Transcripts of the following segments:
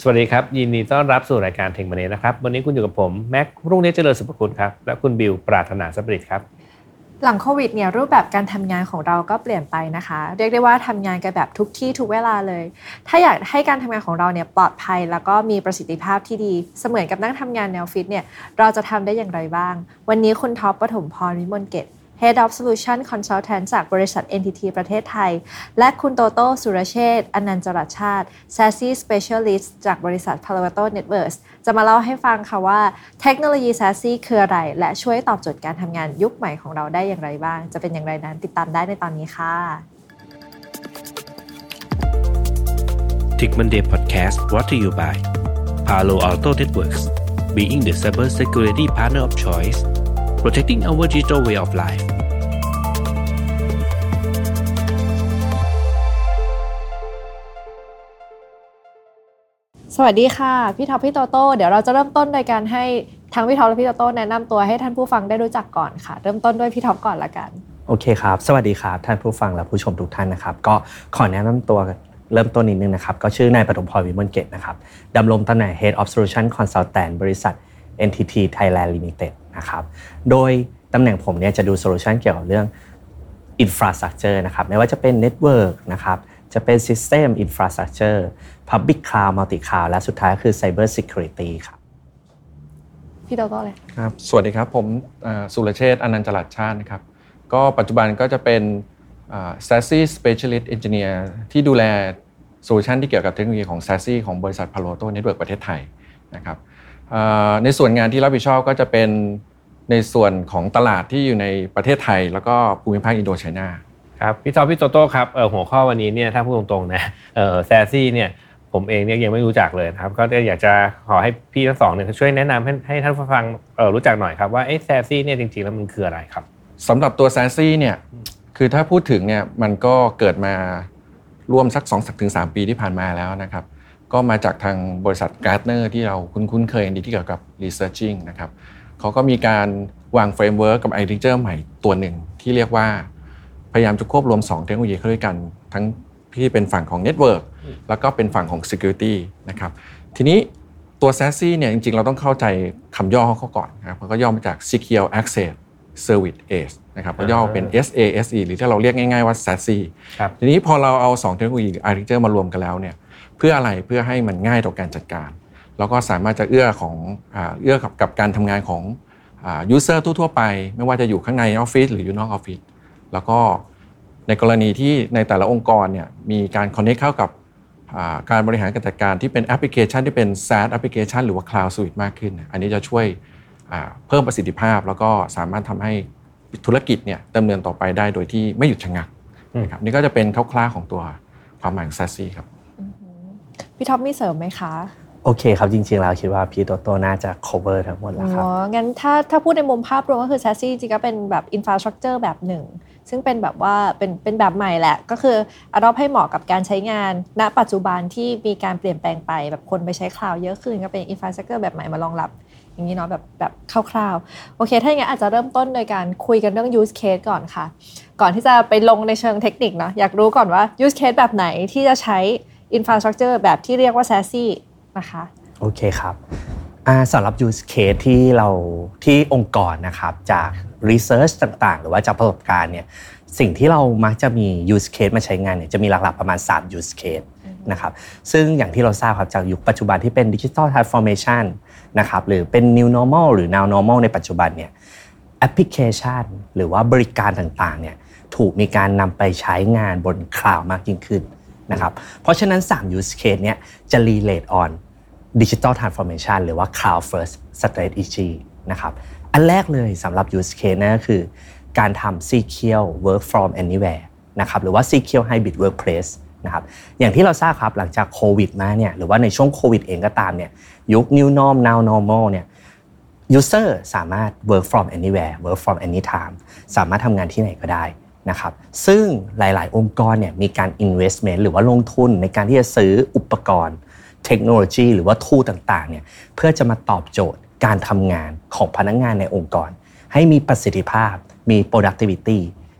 สวัสดีครับ ยินดีต้อนรับสู่รายการเทงมันเนนะครับ วันนี้คุณอยู่กับผม แม็กรุ่งนี้เจริญสุภคุณครับ และคุณบิวปราถนาสับริตครับ หลังโควิดเนี่ยรูปแบบการทำงานของเราก็เปลี่ยนไปนะคะ เรียกได้ว่าทำงานกันแบบทุกที่ทุกเวลาเลย ถ้าอยากให้การทำงานของเราเนี่ยปลอดภัย แล้วก็มีประสิทธิภาพที่ดี เสมือนกับนั่งทำงานแนวฟิตเนี่ยเราจะทำได้อย่างไรบ้าง วันนี้คุณท็อปปฐมพรวิมลเกต Head of Solution Consultant จากบริษัท NTT ประเทศไทย และคุณโตโต้สุรเชษอนันจรชาติ Sassy Specialist จากบริษัท Palo Alto Networks จะมาเล่าให้ฟังค่ะว่าเทคโนโลยี Sassy คืออะไร และช่วยตอบโจทย์การทำงานยุคใหม่ของเราได้อย่างไรบ้าง จะเป็นอย่างไรนั้นติดตามได้ในตอนนี้ค่ะ Tick Monday Podcast brought to you by Palo Alto Networks being the cyber security partner of choice protecting our digital way of life สวัสดีค่ะ พี่ท็อปพี่โตโต้เดี๋ยวเราจะเริ่มต้นโดยการให้ทั้งพี่ท็อปและพี่โตโต้แนะนำตัวให้ท่านผู้ฟังได้รู้จักก่อนค่ะ เริ่มต้นด้วยพี่ท็อปก่อนละกันโอเคครับ สวัสดีครับ ท่านผู้ฟังและผู้ชมทุกท่านนะครับ ก็ขอแนะนำตัวเริ่มต้นนิดนึงนะครับ ก็ชื่อนายปฐมพรวิมลเก็จนะครับดำรงตำแหน่ง Head of Solution Consultant บริษัท NTT Thailand Limited นะครับ โดยตำแหน่งผมเนี่ยจะดู solution เกี่ยวกับเรื่อง Infrastructure นะครับไม่ว่าจะเป็น Network นะครับจะเป็น System Infrastructure Public Cloud Multi Cloud และสุดท้ายคือ Cyber Security ครับพี่โตโต้เลยครับ สวัสดีครับ ผมอ่าสุรเชษฐ์อนันต์จรัสชาตินะครับ ก็ปัจจุบันก็จะเป็น s a s s y Specialist Engineer ที่ดูแล solution ที่เกี่ยวกับเทคโนโลยีของ s a s s y ของบริษัท Palo Alto Network ประเทศไทยนะครับอ่า ในส่วนงานที่รับผิดชอบก็จะเป็นในส่วนของตลาดที่อยู่ในประเทศไทย แล้วก็ภูมิภาคอินโดไชนาครับพี่ท็อปพี่โตโต้ครับเออหัวข้อวันนี้เนี่ยถ้าพูดตรงๆนะเออแซซี่เนี่ยผมเองเนี่ยยังไม่รู้จักเลยนะครับก็อยากจะขอให้พี่ทั้งสองเนี่ยช่วยแนะนำให้ให้ท่านผู้ฟังเออรู้จักหน่อยครับว่าเอ๊ะแซซี่เนี่ยจริงๆแล้วมันคืออะไรครับสำหรับตัว s a s s y เนี่ยคือถ้าพูดถึงเนี่ยมันก็เกิดมาร่วมสัก2อถึงสปีที่ผ่านมาแล้วนะครับ ก็มาจากทางบริษัท Gartner ที่เราคุ้นๆเคยดีที่เกี่ยวกับ Researching นะครับเขาก็มีการวาง framework กับ Architecture ใหม่ตัวหนึ่งที่เรียกว่า พยายามจะควบรวม 2 เทคโนโลยีเข้าด้วยกัน ทั้งที่เป็นฝั่งของ Network แล้วก็เป็นฝั่งของ Security นะครับทีนี้ตัว SASE เนี่ยจริงๆ เราต้องเข้าใจคำย่อเขาก่อนนะครับมันก็ย่อมาจาก Secure Access Service Edge นะครับก็ย่อเป็น SASE หรือที่เราเรียกง่ายๆว่า SASE ครับทีนี้พอเราเอา 2 เทคโนโลยี Architecture มารวมกันแล้วเนี่ย เพื่ออะไรเพื่อให้มันง่ายต่อการจัดการ แล้วก็สามารถจะเอื้อของอเอื้อกับกับการทำงานของ user ทั่วๆไป ไม่ว่าจะอยู่ข้างในออฟฟิศหรืออยู่นอกออฟฟิศแล้วก็ในกรณีที่ในแต่ละองค์กรเนี่ยมีการ connect เข้ากับการบริหารการจัดการที่เป็นแอปพลิเคชันที่เป็น SaaS แอปพลิเคชันหรือว่า Cloud Suite มากขึ้น อันนี้จะช่วยเพิ่มประสิทธิภาพ แล้วก็สามารถทำให้ธุรกิจเนี่ยดำเนินต่อไปได้โดยที่ไม่หยุดชะงักนะครับนี่ก็จะเป็นคร่าวๆของตัวความหมายของ SASE ครับ พี่ท็อปมีเสริมไหมคะ โอเคครับ จริงๆ แล้วคิดว่าพี่โตโตน่าจะ cover ทั้งหมดแล้วครับอ๋องั้นถ้าถ้าพูดในมุมภาพรวมก็คือ s a s s y จริงๆก็เป็นแบบ infrastructure แบบหนึ่ง ซึ่งเป็นแบบว่าเป็นเป็นแบบใหม่แหละ ก็คือ adopt ให้เหมาะกับการใช้งาน ณ ปัจจุบันที่มีการเปลี่ยนแปลงไปแบบคนไปใช้ cloud เยอะขึ้นก็เป็น infrastructure แบบใหม่มารองรับอย่างนี้เนาะแบบแบบคร่าวๆ โอเค ถ้าอย่างนั้นอาจจะเริ่มต้นโดยการคุยกันเรื่อง use case ก่อนค่ะ ก่อนที่จะไปลงในเชิงเทคนิคเนาะอยากรู้ก่อนว่า use case แบบไหนที่จะใช้ infrastructure แบบที่เรียกว่า SASE นะคะโอเคครับอ่าสำหรับ use case ที่เราที่องค์กรนะครับจาก research ต่างๆ หรือว่าจากประสบการณ์เนี่ยสิ่งที่เรามักจะมี use case มาใช้งานเนี่ยจะมีหลักๆประมาณ 3 use case นะครับซึ่งอย่างที่เราทราบครับจากยุคปัจจุบันที่เป็น digital transformation นะครับหรือเป็น new normal หรือ now normal ในปัจจุบันเนี่ยแอปพลิเคชัน หรือว่าบริการต่างๆเนี่ยถูกมีการนำไปใช้งานบนคลาวด์มากยิ่งขึ้น นะครับเพราะฉะนั้น 3 use case เนี่ยจะ relate on Digital Transformation หรือว่า Cloud First Strategy นะครับอันแรกเลยสำหรับ use case นั่นก็คือ การทำ Secure Work from Anywhere นะครับหรือว่า Secure Hybrid Workplace นะครับอย่างที่เราทราบครับหลังจากโควิดมาเนี่ยหรือว่าในช่วงโควิดเองก็ตามเนี่ยยุค New Norm Now Normal เนี่ย user สามารถ work from anywhere work from anytime สามารถทำงานที่ไหนก็ได้ นะครับซึ่งหลาย ๆ องค์กรเนี่ยมีการ investment หรือว่าลงทุนในการที่จะซื้ออุปกรณ์ เทคโนโลยี หรือว่าทูต่าง ๆ เนี่ยเพื่อจะมาตอบโจทย์การทำงานของพนักงานในองค์กร ให้มีประสิทธิภาพมี productivity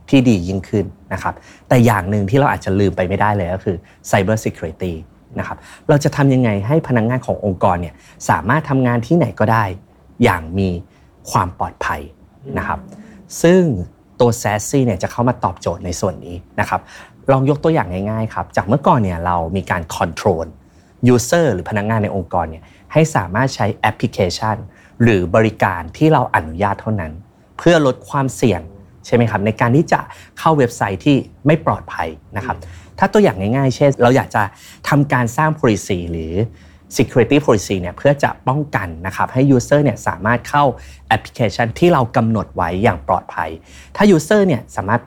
ที่ดียิ่งขึ้นนะครับแต่อย่างหนึ่งที่เราอาจจะลืมไปไม่ได้เลยก็คือ cyber security นะครับเราจะทำยังไงให้พนักงานขององค์กรเนี่ยสามารถทำงานที่ไหนก็ได้ อย่างมีความปลอดภัยนะครับซึ่ง ตัว s a s ซี่เนี่ยจะเข้ามาตอบโจทย์ในส่วนนี้นะครับลองยกตัวอย่างง่ายๆครับจากเมื่อก่อนเนี่ยเรามีการ control user หรือพนักงานในองค์กรเนี่ยให้สามารถใช้แอปพลิเคชัน หรือบริการที่เราอนุญาตเท่านั้น เพื่อลดความเสี่ยงใช่ไหมครับในการที่จะเข้าเว็บไซต์ที่ไม่ปลอดภัยนะครับถ้าตัวอย่างง่ายๆ เช่น เราอยากจะทำการสร้าง policy หรือ security policy เนี่ยเพื่อจะป้องกันนะครับให้ user เนี่ยสามารถเข้าแอปพลิเคชันที่เรากำหนดไว้อย่างปลอดภัย ถ้า user เนี่ยสามารถ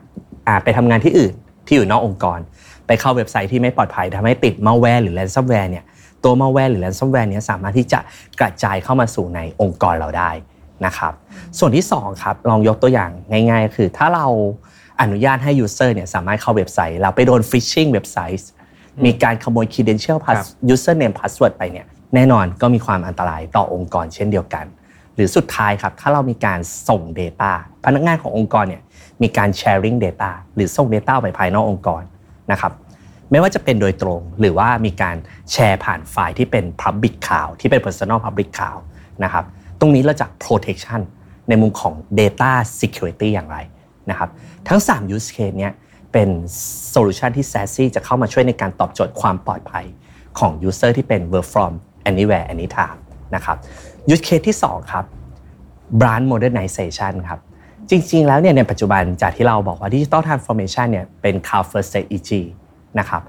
ไปทำงานที่อื่นที่อยู่นอกองค์กร ไปเข้าเว็บไซต์ที่ไม่ปลอดภัยทำให้ติด malware หรือ ransomware เนี่ยตัว malware หรือ ransomware เนี่ยสามารถที่จะกระจายเข้ามาสู่ในองค์กรเราได้นะครับส่วนที่2ครับลองยกตัวอย่างง่าย ๆ คือถ้าเราอนุญาตให้ user เนี่ยสามารถเข้าเว็บไซต์เราไปโดน phishing เว็บไซต์ มีการขโมย credential username password ไปเนี่ยแน่นอนก็มีความอันตรายต่อองค์กรเช่นเดียวกัน หรือสุดท้ายครับถ้าเรามีการส่ง Data พนักงานขององค์กรเนี่ยมีการ sharing data หรือส่ง Data ไปภายนอกองค์กรนะครับไม่ว่าจะเป็นโดยตรงหรือว่ามีการแชร์ผ่านไฟล์ที่เป็น Public Cloud ที่เป็น Personal Public Cloud นะครับตรงนี้เราจะ protection ในมุมของ data security อย่างไรนะครับทั้ง 3 use case เนี้ย เป็น solution ที่ SASE จะเข้ามาช่วยในการตอบโจทย์ความปลอดภัยของ user ที่เป็น work from anywhere anytime นะครับ use case ที่ 2 ครับ branch modernization ครับจริง ๆ แล้วเนี่ยในปัจจุบันจากที่เราบอกว่า digital transformation เนี่ยเป็น cloud first strategy นะครับ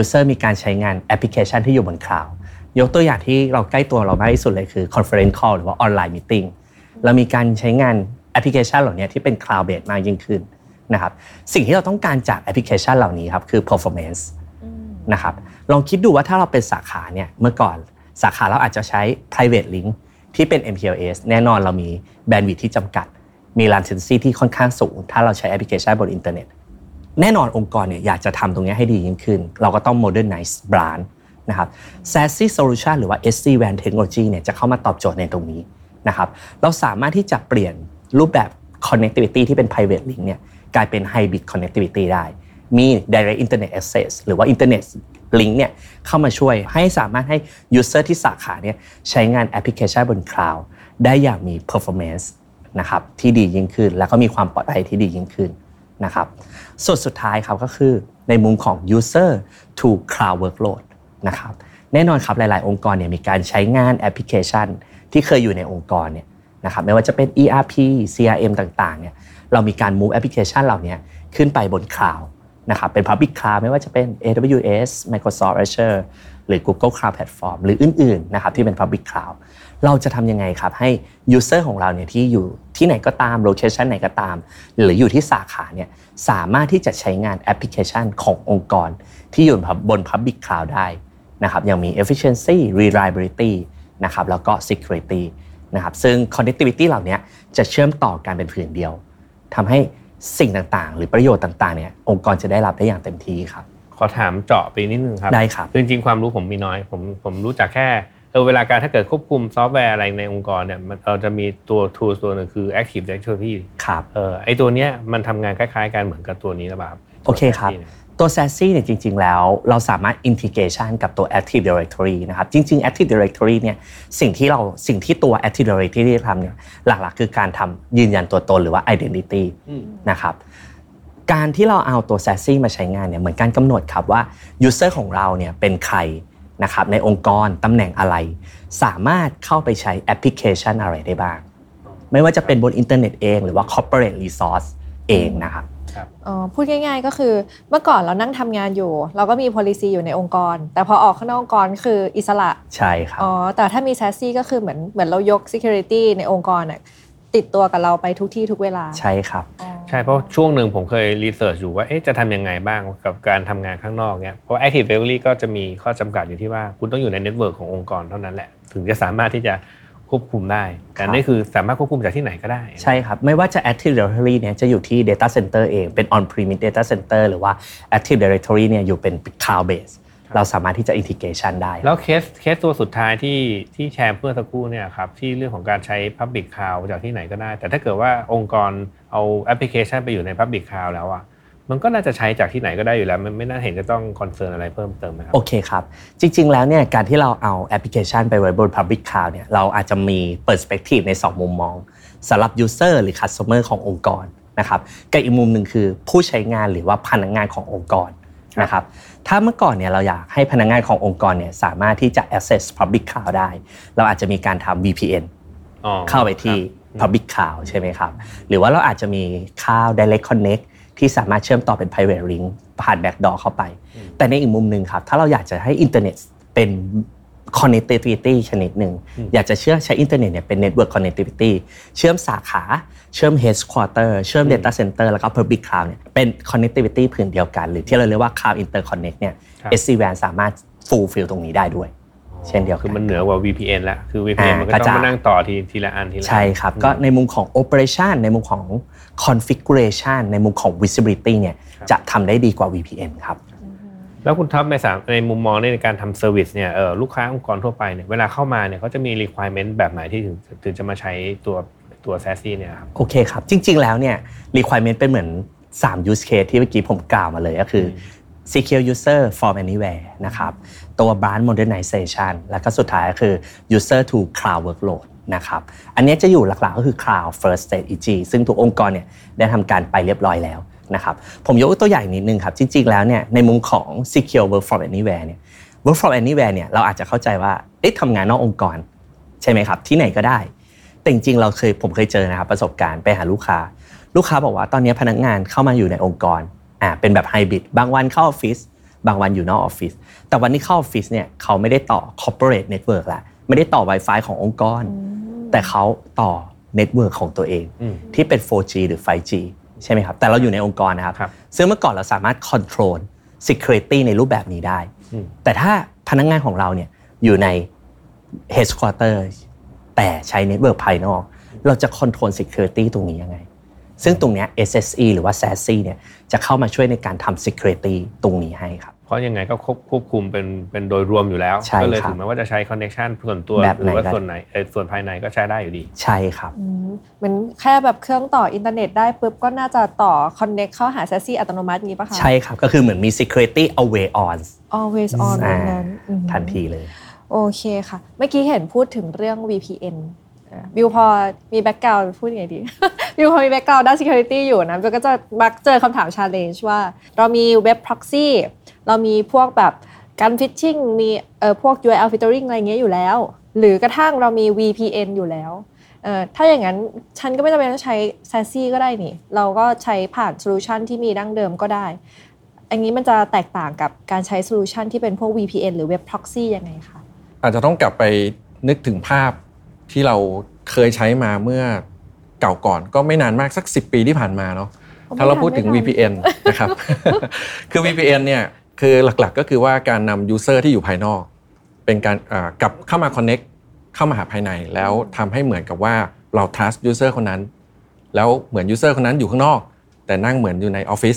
user มีการใช้งานแอปพลิเคชันที่อยู่บน cloudยกตัวอย่างที่เราใกล้ตัวเรามากที่สุดเลยคือ conference call หรือว่า online meeting เรามีการใช้งานแอปพลิเคชันเหล่านี้ที่เป็น cloud based มากยิ่งขึ้น นะครับสิ่งที่เราต้องการจากแอปพลิเคชันเหล่านี้ครับคือ performance นะครับลองคิดดูว่าถ้าเราเป็นสาขาเนี่ยเมื่อก่อนสาขาเราอาจจะใช้ private link ที่เป็น MPLS แน่นอนเรามี bandwidth ที่จำกัด มี latency ที่ค่อนข้างสูง ถ้าเราใช้แอปพลิเคชันบนอินเทอร์เน็ตแน่นอนองค์กรเนี่ยอยากจะทำตรงนี้ให้ดียิ่งขึ้น เราก็ต้อง modernize branch นะครับ SASE solution หรือว่า SD-WAN technology เนี่ยจะเข้ามาตอบโจทย์ในตรงนี้นะครับเราสามารถที่จะเปลี่ยนรูปแบบ connectivity ที่เป็น private link เนี่ย กลายเป็น hybrid connectivity ได้ มี direct internet access หรือว่า internet link เนี่ยเข้ามาช่วยให้สามารถให้ user ที่สาขาเนี่ยใช้งานแอปพลิเคชันบน cloud ได้อย่างมี performance นะครับที่ดียิ่งขึ้น แล้วก็มีความปลอดภัยที่ดียิ่งขึ้นนะครับส่วนสุดท้ายครับก็คือในมุมของ user to cloud workload นะครับแน่นอนครับหลาย ๆ องค์กรเนี่ยมีการใช้งานแอปพลิเคชัน ที่เคยอยู่ในองค์กรเนี่ยนะครับไม่ว่าจะเป็น ERP CRM ต่าง ๆ เนี่ย เรามีการ move แอปพลิเคชันเหล่านี้ขึ้นไปบน cloud นะครับเป็น Public Cloud ไม่ว่าจะเป็น AWS Microsoft Azure หรือ Google Cloud Platform หรืออื่นๆนะครับที่เป็น Public Cloud เราจะทำยังไงครับ ให้ User ของเราเนี่ยที่อยู่ที่ไหนก็ตาม location ไหนก็ตาม หรืออยู่ที่สาขาเนี่ยสามารถที่จะใช้งานแอปพลิเคชันขององค์กร ที่อยู่บน Public Cloud ได้นะครับยังมี efficiency reliability นะครับแล้วก็ security นะครับซึ่ง connectivity เหล่านี้จะเชื่อมต่อกันเป็นผืนเดียว ทำให้สิ่งต่างๆ หรือประโยชน์ต่างๆเนี่ยองค์กรจะได้รับได้อย่างเต็มที่ครับ ขอถามเจาะไปนิดนึงครับได้ครับคือจริงๆความรู้ผมมีน้อย ผมผมรู้จักแค่เออเวลาการถ้าเกิดควบคุมซอฟต์แวร์อะไรในองค์กรเนี่ยมันเราจะมีตัว tool ตัวหนึ่งคือ Active Directory ครับเออไอตัวเนี้ยมันทำงานคล้ายๆกันเหมือนกับตัวนี้หรือเปล่าโอเคครับ ตัว s a s s y เนี่ยจริง ๆ แล้วเราสามารถ integration กับตัว Active Directory นะครับ จริง ๆ Active Directory เนี่ยสิ่งที่เราสิ่งที่ตัว Active Directory ทำเนี่ยหลัก ๆ คือการทำยืนยันตัวตนหรือว่า identity นะครับการที่เราเอาตัว s a s s y มาใช้งานเนี่ยเหมือนการกำหนดครับว่า user ของเราเนี่ยเป็นใครนะครับในองค์กรตำแหน่งอะไร สามารถเข้าไปใช้แอปพลิเคชันอะไรได้บ้าง ไม่ว่าจะเป็นบนอินเทอร์เน็ตเอง หรือว่า corporate resource เองนะครับ พูดง่าย ๆ ก็คือเมื่อก่อนเรานั่งทำงานอยู่ เราก็มี policy อยู่ในองค์กร แต่พอออกข้างนอกองค์กรคืออิสระใช่ครับอ๋อแต่ถ้ามี s a s ซี่ก็คือเหมือนเหมือนเรายก security ในองค์กรน่ะติดตัวกับเราไปทุกที่ทุกเวลาใช่ครับใช่เพราะช่วงหนึ่งผมเคย research อยู่ว่าเอ๊ะจะทำยังไงบ้างกับการทำงานข้างนอกเนี่ยเพราะ Active Directory ก็จะมีข้อจำกัดอยู่ที่ว่าคุณต้องอยู่ใน network ขององค์กรเท่านั้นแหละ ถึงจะสามารถที่จะ ควบคุมได้ แต่นี่คือสามารถควบคุมจากที่ไหนก็ได้ ใช่ครับ ไม่ว่าจะ Active Directory เนี่ยจะอยู่ที่ Data Center เอง เป็น On-premise Data Center หรือว่า Active Directory เนี่ยอยู่เป็น Cloud Base เราสามารถที่จะ Integration ได้ แล้ว case case ตัวสุดท้ายที่ที่แชร์เพื่อสักครู่เนี่ยครับที่เรื่องของการใช้ Public Cloud จากที่ไหนก็ได้ แต่ถ้าเกิดว่าองค์กรเอาแอปพลิเคชันไปอยู่ใน Public Cloud แล้วอะ มันก็น่าจะใช้จากที่ไหนก็ได้อยู่แล้ว มันไม่น่าเห็นจะต้อง concern อะไรเพิ่มเติมไหมครับโอเคครับ จริง ๆ แล้วเนี่ยการที่เราเอาแอปพลิเคชันไปไว้บน Public Cloud เนี่ยเราอาจจะมี Perspective ใน 2 มุมมองสำหรับ User หรือ Customer ขององค์กรนะครับกับอีกมุมหนึ่งคือผู้ใช้งานหรือว่าพนักงานขององค์กรนะครับถ้าเมื่อก่อนเนี่ยเราอยากให้พนักงานขององค์กรเนี่ยสามารถที่จะ access Public Cloud ได้ เราอาจจะมีการทำ VPN อ๋อเข้าไปที่ Public Cloud ใช่ไหมครับ หรือว่าเราอาจจะมีตัว Direct Connect ที่สามารถเชื่อมต่อเป็น private link ผ่าน backdoor เข้าไป แต่ในอีกมุมหนึ่งครับ ถ้าเราอยากจะให้อินเทอร์เน็ตเป็น connectivity ชนิดหนึ่งอยากจะเชื่อใช้อินเทอร์เน็ตเนี่ยเป็น network connectivity เชื่อมสาขา เชื่อม headquarter เชื่อม data center แล้วก็ public cloud เนี่ยเป็น connectivity ผืนเดียวกัน หรือที่เราเรียกว่า cloud interconnect เนี่ยครับ SD-WAN สามารถ fulfill ตรงนี้ได้ด้วย เช่นเดียวกันคือมันเหนือกว่า VPN แล้วคือ VPN อ่ามันก็ก็ต้องจะมานั่งต่อทีทีละอันทีละอันใช่ครับ ก็ในมุมของ operation ในมุมของ configuration ในมุมของ visibility เนี่ยจะทำได้ดีกว่า VPN ครับแล้วคุณท็อปในสามในมุมมองในการทำ service เนี่ยเออลูกค้าองค์กรทั่วไปเนี่ยเวลาเข้ามาเนี่ยเขาจะมี requirement แบบไหนที่ถึงถึงจะมาใช้ตัวตัว SASE เนี่ยครับโอเคครับ จริง ๆ แล้วเนี่ย requirement เป็นเหมือน 3 use case ที่เมื่อกี้ผมกล่าวมาเลยก็คือ secure user from anywhere นะครับ ตัว branch modernization แล้วก็สุดท้ายก็คือ user to cloud workload นะครับ อันนี้จะอยู่หลักๆก็คือ cloud first strategy ซึ่งทุกองค์กรเนี่ยได้ทำการไปเรียบร้อยแล้วนะครับผมยกตัวอย่างนิดนึงครับ จริง ๆ แล้วเนี่ยในมุมของ secure work from anywhere เนี่ย work from anywhere เนี่ยเราอาจจะเข้าใจว่าเอ๊ะทำงานนอกองค์กร ใช่ไหมครับ ที่ไหนก็ได้ แต่จริงๆเราเคยผมเคยเจอนะครับประสบการณ์ไปหาลูกค้า ลูกค้าบอกว่าตอนนี้พนักงานเข้ามาอยู่ในองค์กร อ่าเป็นแบบไฮบริดบางวันเข้าออฟฟิศบางวันอยู่นอกออฟฟิศแต่วันที่เข้าออฟฟิศเนี่ยเขาไม่ได้ต่อ corporate network ละไม่ได้ต่อ Wi-Fi ขององค์กร แต่เขาต่อ network ของตัวเองอืมที่เป็น 4G หรือ 5G ใช่ไหมครับแต่เราอยู่ในองค์กรนะครับครับซึ่งเมื่อก่อนเราสามารถ control security ในรูปแบบนี้ได้อืมแต่ถ้าพนักงานของเราเนี่ยอยู่ใน headquarter แต่ใช้ network ภายนอก เราจะ control security ตรงนี้ยังไง ซึ่งตรงเนี้ย SSE หรือว่า SASE เนี่ยจะเข้ามาช่วยในการทำ security ตรงนี้ให้ครับ เพราะยังไงก็ควบควบคุมเป็นเป็นโดยรวมอยู่แล้วใช่ก็เลยครับถึงแม้ว่าจะใช้ connection ส่วนตัวแบบหรือว่าไหนก็ส่วนไหนเอ่อส่วนภายในก็ใช้ได้อยู่ดี ใช่ครับอืมเหมือนแค่แบบเครื่องต่ออินเทอร์เน็ตได้ปุ๊บก็น่าจะต่อ connect เข้าหา SASE อัตโนมัตินี้ปะคะใช่ครับ ก็คือเหมือนมี security always on always on อ่าแบบนั้นอืมทันทีเลยโอเคค่ะ เมื่อกี้เห็นพูดถึงเรื่อง VPN อะ บิวพอมี background พูดยังไงดี บิวพอมี background ด้าน security อยู่นะบิวก็จะมักเจอคำถาม challenge ว่า เรามีเว็บ proxy เรามีพวกแบบการ phishing มีเอ่อพวก URL filtering อะไรเงี้ยอยู่แล้ว หรือกระทั่งเรามี VPN อยู่แล้วเอ่อถ้าอย่างนั้นฉันก็ไม่จำเป็นต้องใช้ SASE ก็ได้นี่ เราก็ใช้ผ่านโซลูชันที่มีดั้งเดิมก็ได้ อันนี้มันจะแตกต่างกับการใช้โซลูชันที่เป็นพวก VPN หรือเว็บ proxy ยังไงคะอาจจะต้องกลับไปนึกถึงภาพ ที่เราเคยใช้มาเมื่อเก่าก่อน ก็ไม่นานมากสัก 10 ปีที่ผ่านมาเนาะโอ้ไม่ถ้าเราพูดถึงนานไม่นาน VPN นะครับ คือ VPN เนี่ยคือหลักๆก็คือว่าการนำ user ที่อยู่ภายนอก เป็นการอ่ากลับเข้ามา connect เข้ามาหาภายใน แล้วทำให้เหมือนกับว่าเรา trust user คนนั้น แล้วเหมือน user คนนั้นอยู่ข้างนอก แต่นั่งเหมือนอยู่ในออฟฟิศ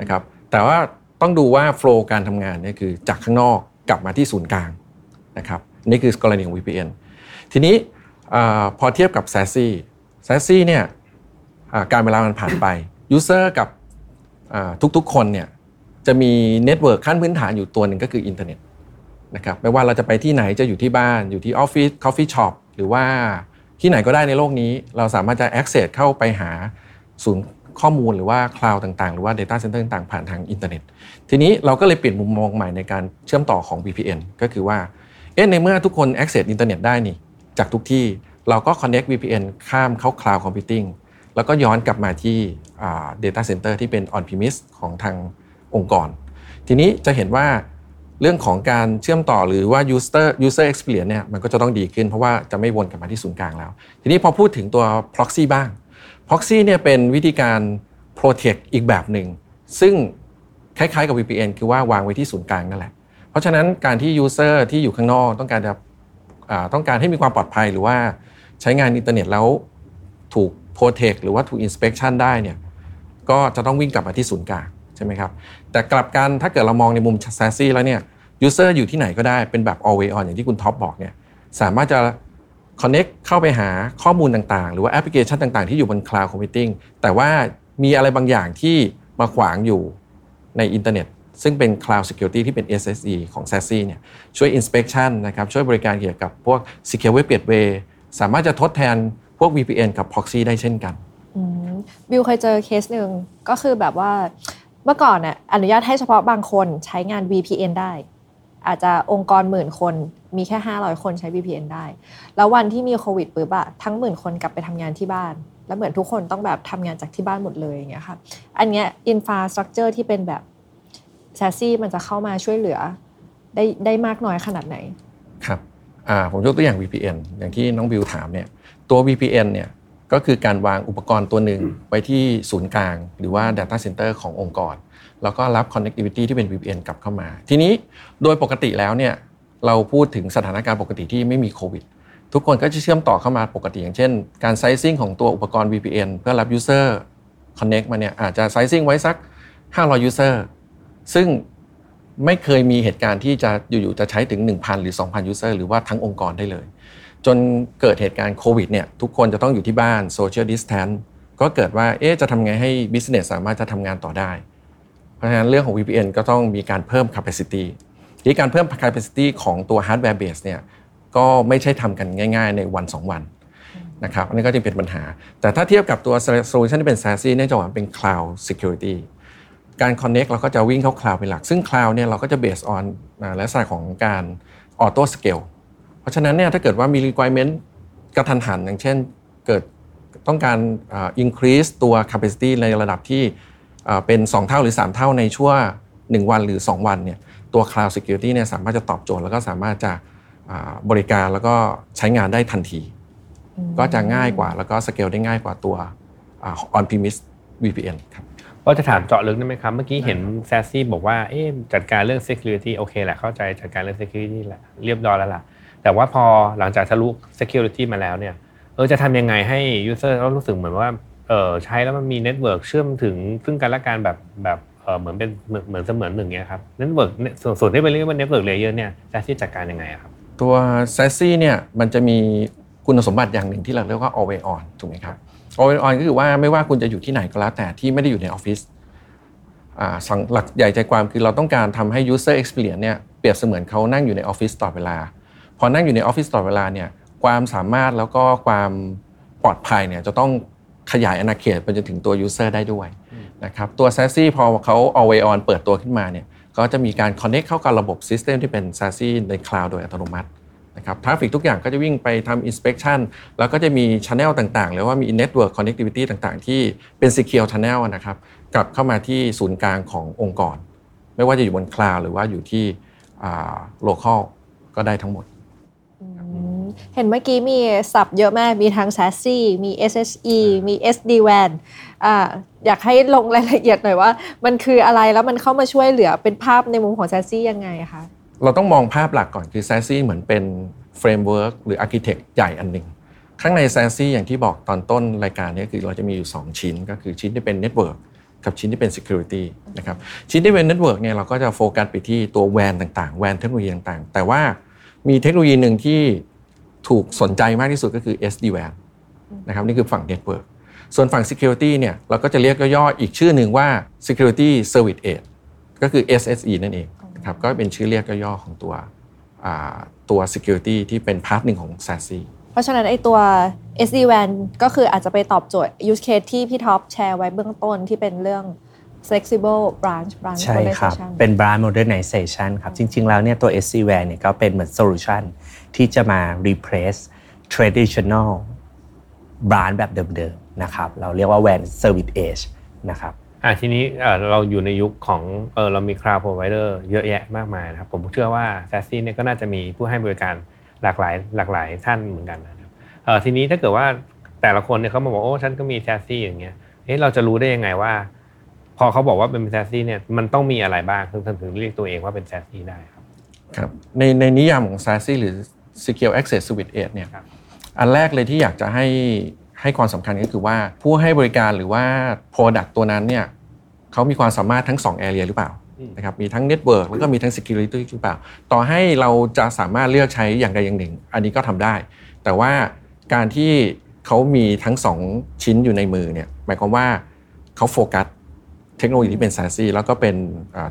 นะครับแต่ว่าต้องดูว่า flow การทำงานเนี่ยคือจากข้างนอกกลับมาที่ศูนย์กลางนะครับนี่คือกรณีของ VPN ทีนี้อา พอเทียบกับ SASE SASE เนี่ยการเวลามันผ่านไป user กับทุกๆคนเนี่ยจะมี network ขั้นพื้นฐานอยู่ตัวหนึ่งก็คืออินเทอร์เน็ตนะครับไม่ว่าเราจะไปที่ไหนจะอยู่ที่บ้าน อยู่ที่ออฟฟิศ coffee shop หรือว่าที่ไหนก็ได้ในโลกนี้ เราสามารถจะ access เข้าไปหาศูนย์ข้อมูลหรือว่าคลาวด์ต่างๆ หรือว่า Data Center ต่างๆ ผ่านทางอินเทอร์เน็ต ทีนี้เราก็เลยเปลี่ยนมุมมองใหม่ในการเชื่อมต่อของ VPN ก็คือว่าเอ๊ะในเมื่อทุกคน access อินเทอร์เน็ตได้นี่ จากทุกที่เราก็ connect VPN ข้ามเข้า cloud computing แล้วก็ย้อนกลับมาที่อ่า data center ที่เป็น on premise ของทางองค์กร ทีนี้จะเห็นว่าเรื่องของการเชื่อมต่อหรือว่า user user experience เนี่ยมันก็จะต้องดีขึ้นเพราะว่าจะไม่วนกลับมาที่ศูนย์กลางแล้ว ทีนี้พอพูดถึงตัว proxy บ้าง proxy เนี่ยเป็นวิธีการ protect อีกแบบหนึ่ง ซึ่งคล้ายๆกับ VPN คือว่าวางไว้ที่ศูนย์กลางนั่นแหละ เพราะฉะนั้นการที่ user ที่อยู่ข้างนอกต้องการจะ ต้องการให้มีความปลอดภัยหรือว่าใช้งานอินเทอร์เน็ตแล้วถูก protect หรือว่าถูก inspection ได้เนี่ยก็จะต้องวิ่งกลับมาที่ศูนย์กลางใช่ไหมครับแต่กลับกันถ้าเกิดเรามองในมุม SASE แล้วเนี่ย user อยู่ที่ไหนก็ได้เป็นแบบ always on อย่างที่คุณท็อปบอกเนี่ยสามารถจะ connect เข้าไปหาข้อมูลต่างๆ หรือว่าแอปพลิเคชันต่างๆ ที่อยู่บน cloud computing แต่ว่ามีอะไรบางอย่างที่มาขวางอยู่ในอินเทอร์เน็ต ซึ่งเป็น Cloud Security ที่เป็น SSE ของ SASE เนี่ยช่วย inspection นะครับช่วยบริการเกี่ยวกับพวก Secure Web Gateway สามารถจะทดแทนพวก VPN กับ Proxy ได้เช่นกันบิวเคยเจอเคสหนึ่งก็คือแบบว่าเมื่อก่อนน่ะอนุญาตให้เฉพาะบางคนใช้งาน VPN ได้ อาจจะองค์กรหมื่นคนมีแค่ 500 คนใช้ VPN ได้ แล้ววันที่มีโควิดปุ๊บอะทั้งหมื่นคนกลับไปทำงานที่บ้าน แล้วเหมือนทุกคนต้องแบบทำงานจากที่บ้านหมดเลยอย่างเงี้ยค่ะอันเนี้ยอินฟาสตรักเจอร์ที่เป็นแบบ แซซี่มันจะเข้ามาช่วยเหลือได้ได้มากน้อยขนาดไหน ครับผมยกตัวอย่าง VPN อย่างที่น้องบิวถามเนี่ยตัว VPN เนี่ยก็คือการวางอุปกรณ์ตัวหนึ่งไว้ที่ศูนย์กลาง หรือว่า Data Center ขององค์กร แล้วก็รับ Connectivity ที่เป็น VPN กลับเข้ามา ทีนี้โดยปกติแล้วเนี่ยเราพูดถึงสถานการณ์ปกติที่ไม่มีโควิด ทุกคนก็จะเชื่อมต่อเข้ามาปกติ อย่างเช่น การไซซิ่งของตัวอุปกรณ์ VPN เพื่อรับ User Connect มาเนี่ยอาจจะไซซิ่งไว้สัก 500 User ซึ่งไม่เคยมีเหตุการณ์ที่จะอยู่ๆจะใช้ถึง 1,000 หรือ 2,000 User หรือว่าทั้งองค์กรได้เลย จนเกิดเหตุการณ์โควิดเนี่ยทุกคนจะต้องอยู่ที่บ้าน Social Distance ก็เกิดว่าเอ๊ะจะทำไงให้ Business สามารถจะทำงานต่อได้ เพราะฉะนั้นเรื่องของ VPN ก็ต้องมีการเพิ่ม capacity ที่การเพิ่ม capacity ของตัว hardware base เนี่ยก็ไม่ใช่ทำกันง่าย ๆ ในวัน 2 วันนะครับอันนี้ก็จะเป็นปัญหา แต่ถ้าเทียบกับตัว solution ที่เป็น SASE เนื่องจากว่าเป็น cloud security การ connect เราก็จะวิ่งเข้า cloud เป็นหลัก ซึ่ง cloud เนี่ยเราก็จะ based on ลักษณะของการ auto scale เพราะฉะนั้นเนี่ยถ้าเกิดว่ามี requirement กระทันหัน อย่างเช่นเกิดต้องการ increase ตัว capacity ในระดับที่เป็น 2 เท่าหรือ 3 เท่าในช่วง1วันหรือ 2 วันเนี่ยตัว cloud security เนี่ยสามารถจะตอบโจทย์แล้วก็สามารถจะบริการแล้วก็ใช้งานได้ทันที ก็จะง่ายกว่าแล้วก็สเกลได้ง่ายกว่าตัว on premise VPN ครับ ก็จะถามเจาะลึกได้ไหมครับ เมื่อกี้เห็นแซสซี่บอกว่าเอ๊ะจัดการเรื่อง security โอเคแหละเข้าใจจัดการเรื่อง security แหละเรียบร้อยแล้วล่ะ แต่ว่าพอหลังจากทะลุ security มาแล้วเนี่ยเออจะทำยังไงให้ user เขารู้สึกเหมือนว่าเออใช้แล้วมันมี network เชื่อมถึงซึ่งกันและกันแบบแบบเออเหมือนเป็นเหมือนเหมือนเสมือนหนึ่งเนี่ยครับ network ส่วนส่วนที่เป็นเรียกว่า network layer เนี่ยแซสซี่จัดการยังไงครับตัว s a s e เนี่ยมันจะมีคุณสมบัติอย่างหนึ่งที่เราเรียกว่า always on ถูกไหมครับ always on ก็คือว่าไม่ว่าคุณจะอยู่ที่ไหนก็แล้วแต่ที่ไม่ได้อยู่ในออฟฟิศหลักใหญ่ใจความคือเราต้องการทำให้ user experience เนี่ยเปรียบเสมือนเขานั่งอยู่ในออฟฟิศตลอดเวลา พอนั่งอยู่ในออฟฟิศตลอดเวลาเนี่ยความสามารถแล้วก็ความปลอดภัยเนี่ยจะต้องขยายอาณาเขตไปจนถึงตัว user ได้ด้วยนะครับตัว s a s e พอเขา always on เปิดตัวขึ้นมาเนี่ยก็จะมีการ connect เข้ากับระบบ system ที่เป็น s a s e ใน cloud โดยอัตโนมัติ นะครับทราฟฟิกทุกอย่างก็จะวิ่งไปทำ inspection แล้วก็จะมี channel ต่างๆ หรือว่ามี network connectivity ต่างๆ ที่เป็น secure channel นะครับกลับเข้ามาที่ศูนย์กลางขององค์กร ไม่ว่าจะอยู่บน cloud หรือว่าอยู่ที่ local ก็ได้ทั้งหมด เห็นเมื่อกี้มีศัพท์เยอะมาก มีทั้ง SASE มี SSE มี SD-WAN อ่าอยากให้ลงรายละเอียดหน่อยว่า มันคืออะไรแล้วมันเข้ามาช่วยเหลือเป็นภาพในมุมของ SASE ยังไงคะ เราต้องมองภาพหลักก่อนคือ SASE เหมือนเป็น framework หรือ Architect ใหญ่อันหนึ่งข้างใน s a s e อย่างที่บอกตอนต้นรายการนี้คือเราจะมีอยู่ 2 ชิ้น ก็คือชิ้นที่เป็น Network กับชิ้นที่เป็น Security นะครับชิ้นที่เป็น Network เนี่ยเราก็จะโฟกัสไปที่ตัว WAN ต่างๆ WAN เทคโนโลยีต่างๆ แต่ว่ามีเทคโนโลยีหนึ่งที่ถูกสนใจมากที่สุดก็คือ SD-WAN นะครับนี่คือฝั่ง Network ส่วนฝั่ง Security เนี่ยเราก็จะเรียกย่อๆอีกชื่อหนึ่งว่า Security Service Edge ก็คือ SSE นั่นเอง ครับก็เป็นชื่อเรียกย่อๆของตัวตัว security ที่เป็นพาร์ทหนึ่งของ SASE เพราะฉะนั้นไอตัว SD-WAN ก็คืออาจจะไปตอบโจทย์ use case ที่พี่ท็อปแชร์ไว้เบื้องต้นที่เป็นเรื่อง flexible branch branch ใช่ครับ modernization เป็น branch modernization ครับ จริง ๆ แล้วเนี่ยตัว SD-WAN เนี่ยก็เป็นเหมือน solution ที่จะมา replace traditional branch แบบเดิม ๆ นะครับ เราเรียกว่า WAN service edge นะครับ อ่าทีนี้เราอยู่ในยุคของเออเรามี cloud provider เยอะแยะมากมายนะครับผมเชื่อว่า s a s e เนี่ยก็น่าจะมีผู้ให้บริการหลากหลายหลากหลายท่านเหมือนกันนะครับเออทีนี้ถ้าเกิดว่าแต่ละคนเนี่ยเขามาบอกโอ้ฉันก็มี s a s e อย่างเงี้ยเอ๊ะเราจะรู้ได้ยังไงว่า พอเขาบอกว่าเป็น s a s e เนี่ยมันต้องมีอะไรบ้างถึงถึงเรียกตัวเองว่าเป็น s a s e ได้ครับครับในในนิยามของ SASE หรือ Secure Access Service Edge เนี่ยอันแรกเลยที่อยากจะให้ให้ความสำคัญก็คือว่าผู้ให้บริการหรือว่า Product ตัวนั้นเนี่ย เขามีความสามารถทั้ง2 area หรือเปล่านะครับมีทั้ง Network แล้วก็มีทั้ง Security หรือเปล่า ต่อให้เราจะสามารถเลือกใช้อย่างใดอย่างหนึ่ง อันนี้ก็ทำได้ แต่ว่าการที่เขามีทั้ง 2 ชิ้นอยู่ในมือเนี่ยหมายความว่าเขาโฟกัสเทคโนโลยีที่เป็น SASE แล้วก็เป็น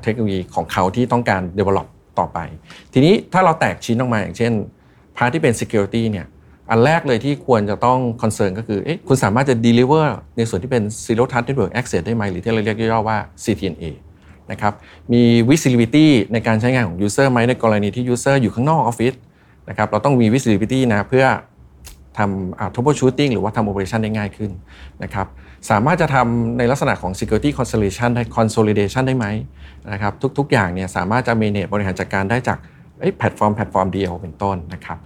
เทคโนโลยีของเขาที่ต้องการ develop ต่อไป ทีนี้ถ้าเราแตกชิ้นออกมาอย่างเช่น part ที่เป็น security เนี่ย อันแรกเลยที่ควรจะต้อง concern ก็คือคุณสามารถจะ deliver ในส่วนที่เป็น zero trust network access ได้ไหม หรือที่เราเรียกย่อว่า ZTNA นะครับมี visibility ในการใช้งานของ user ไหมในกรณีที่ user อยู่ข้างนอกออฟฟิศนะครับเราต้องมี visibility นะเพื่อทำ troubleshooting หรือว่าทำ operation ได้ง่ายขึ้นนะครับสามารถจะทำในลักษณะของ security consolidation ได้ consolidation ได้ไหมนะครับทุกๆอย่างเนี่ยสามารถจะ manage บริหารจัดการได้จากแพลตฟอร์มแพลตฟอร์มเดียวเป็นต้นนะครับ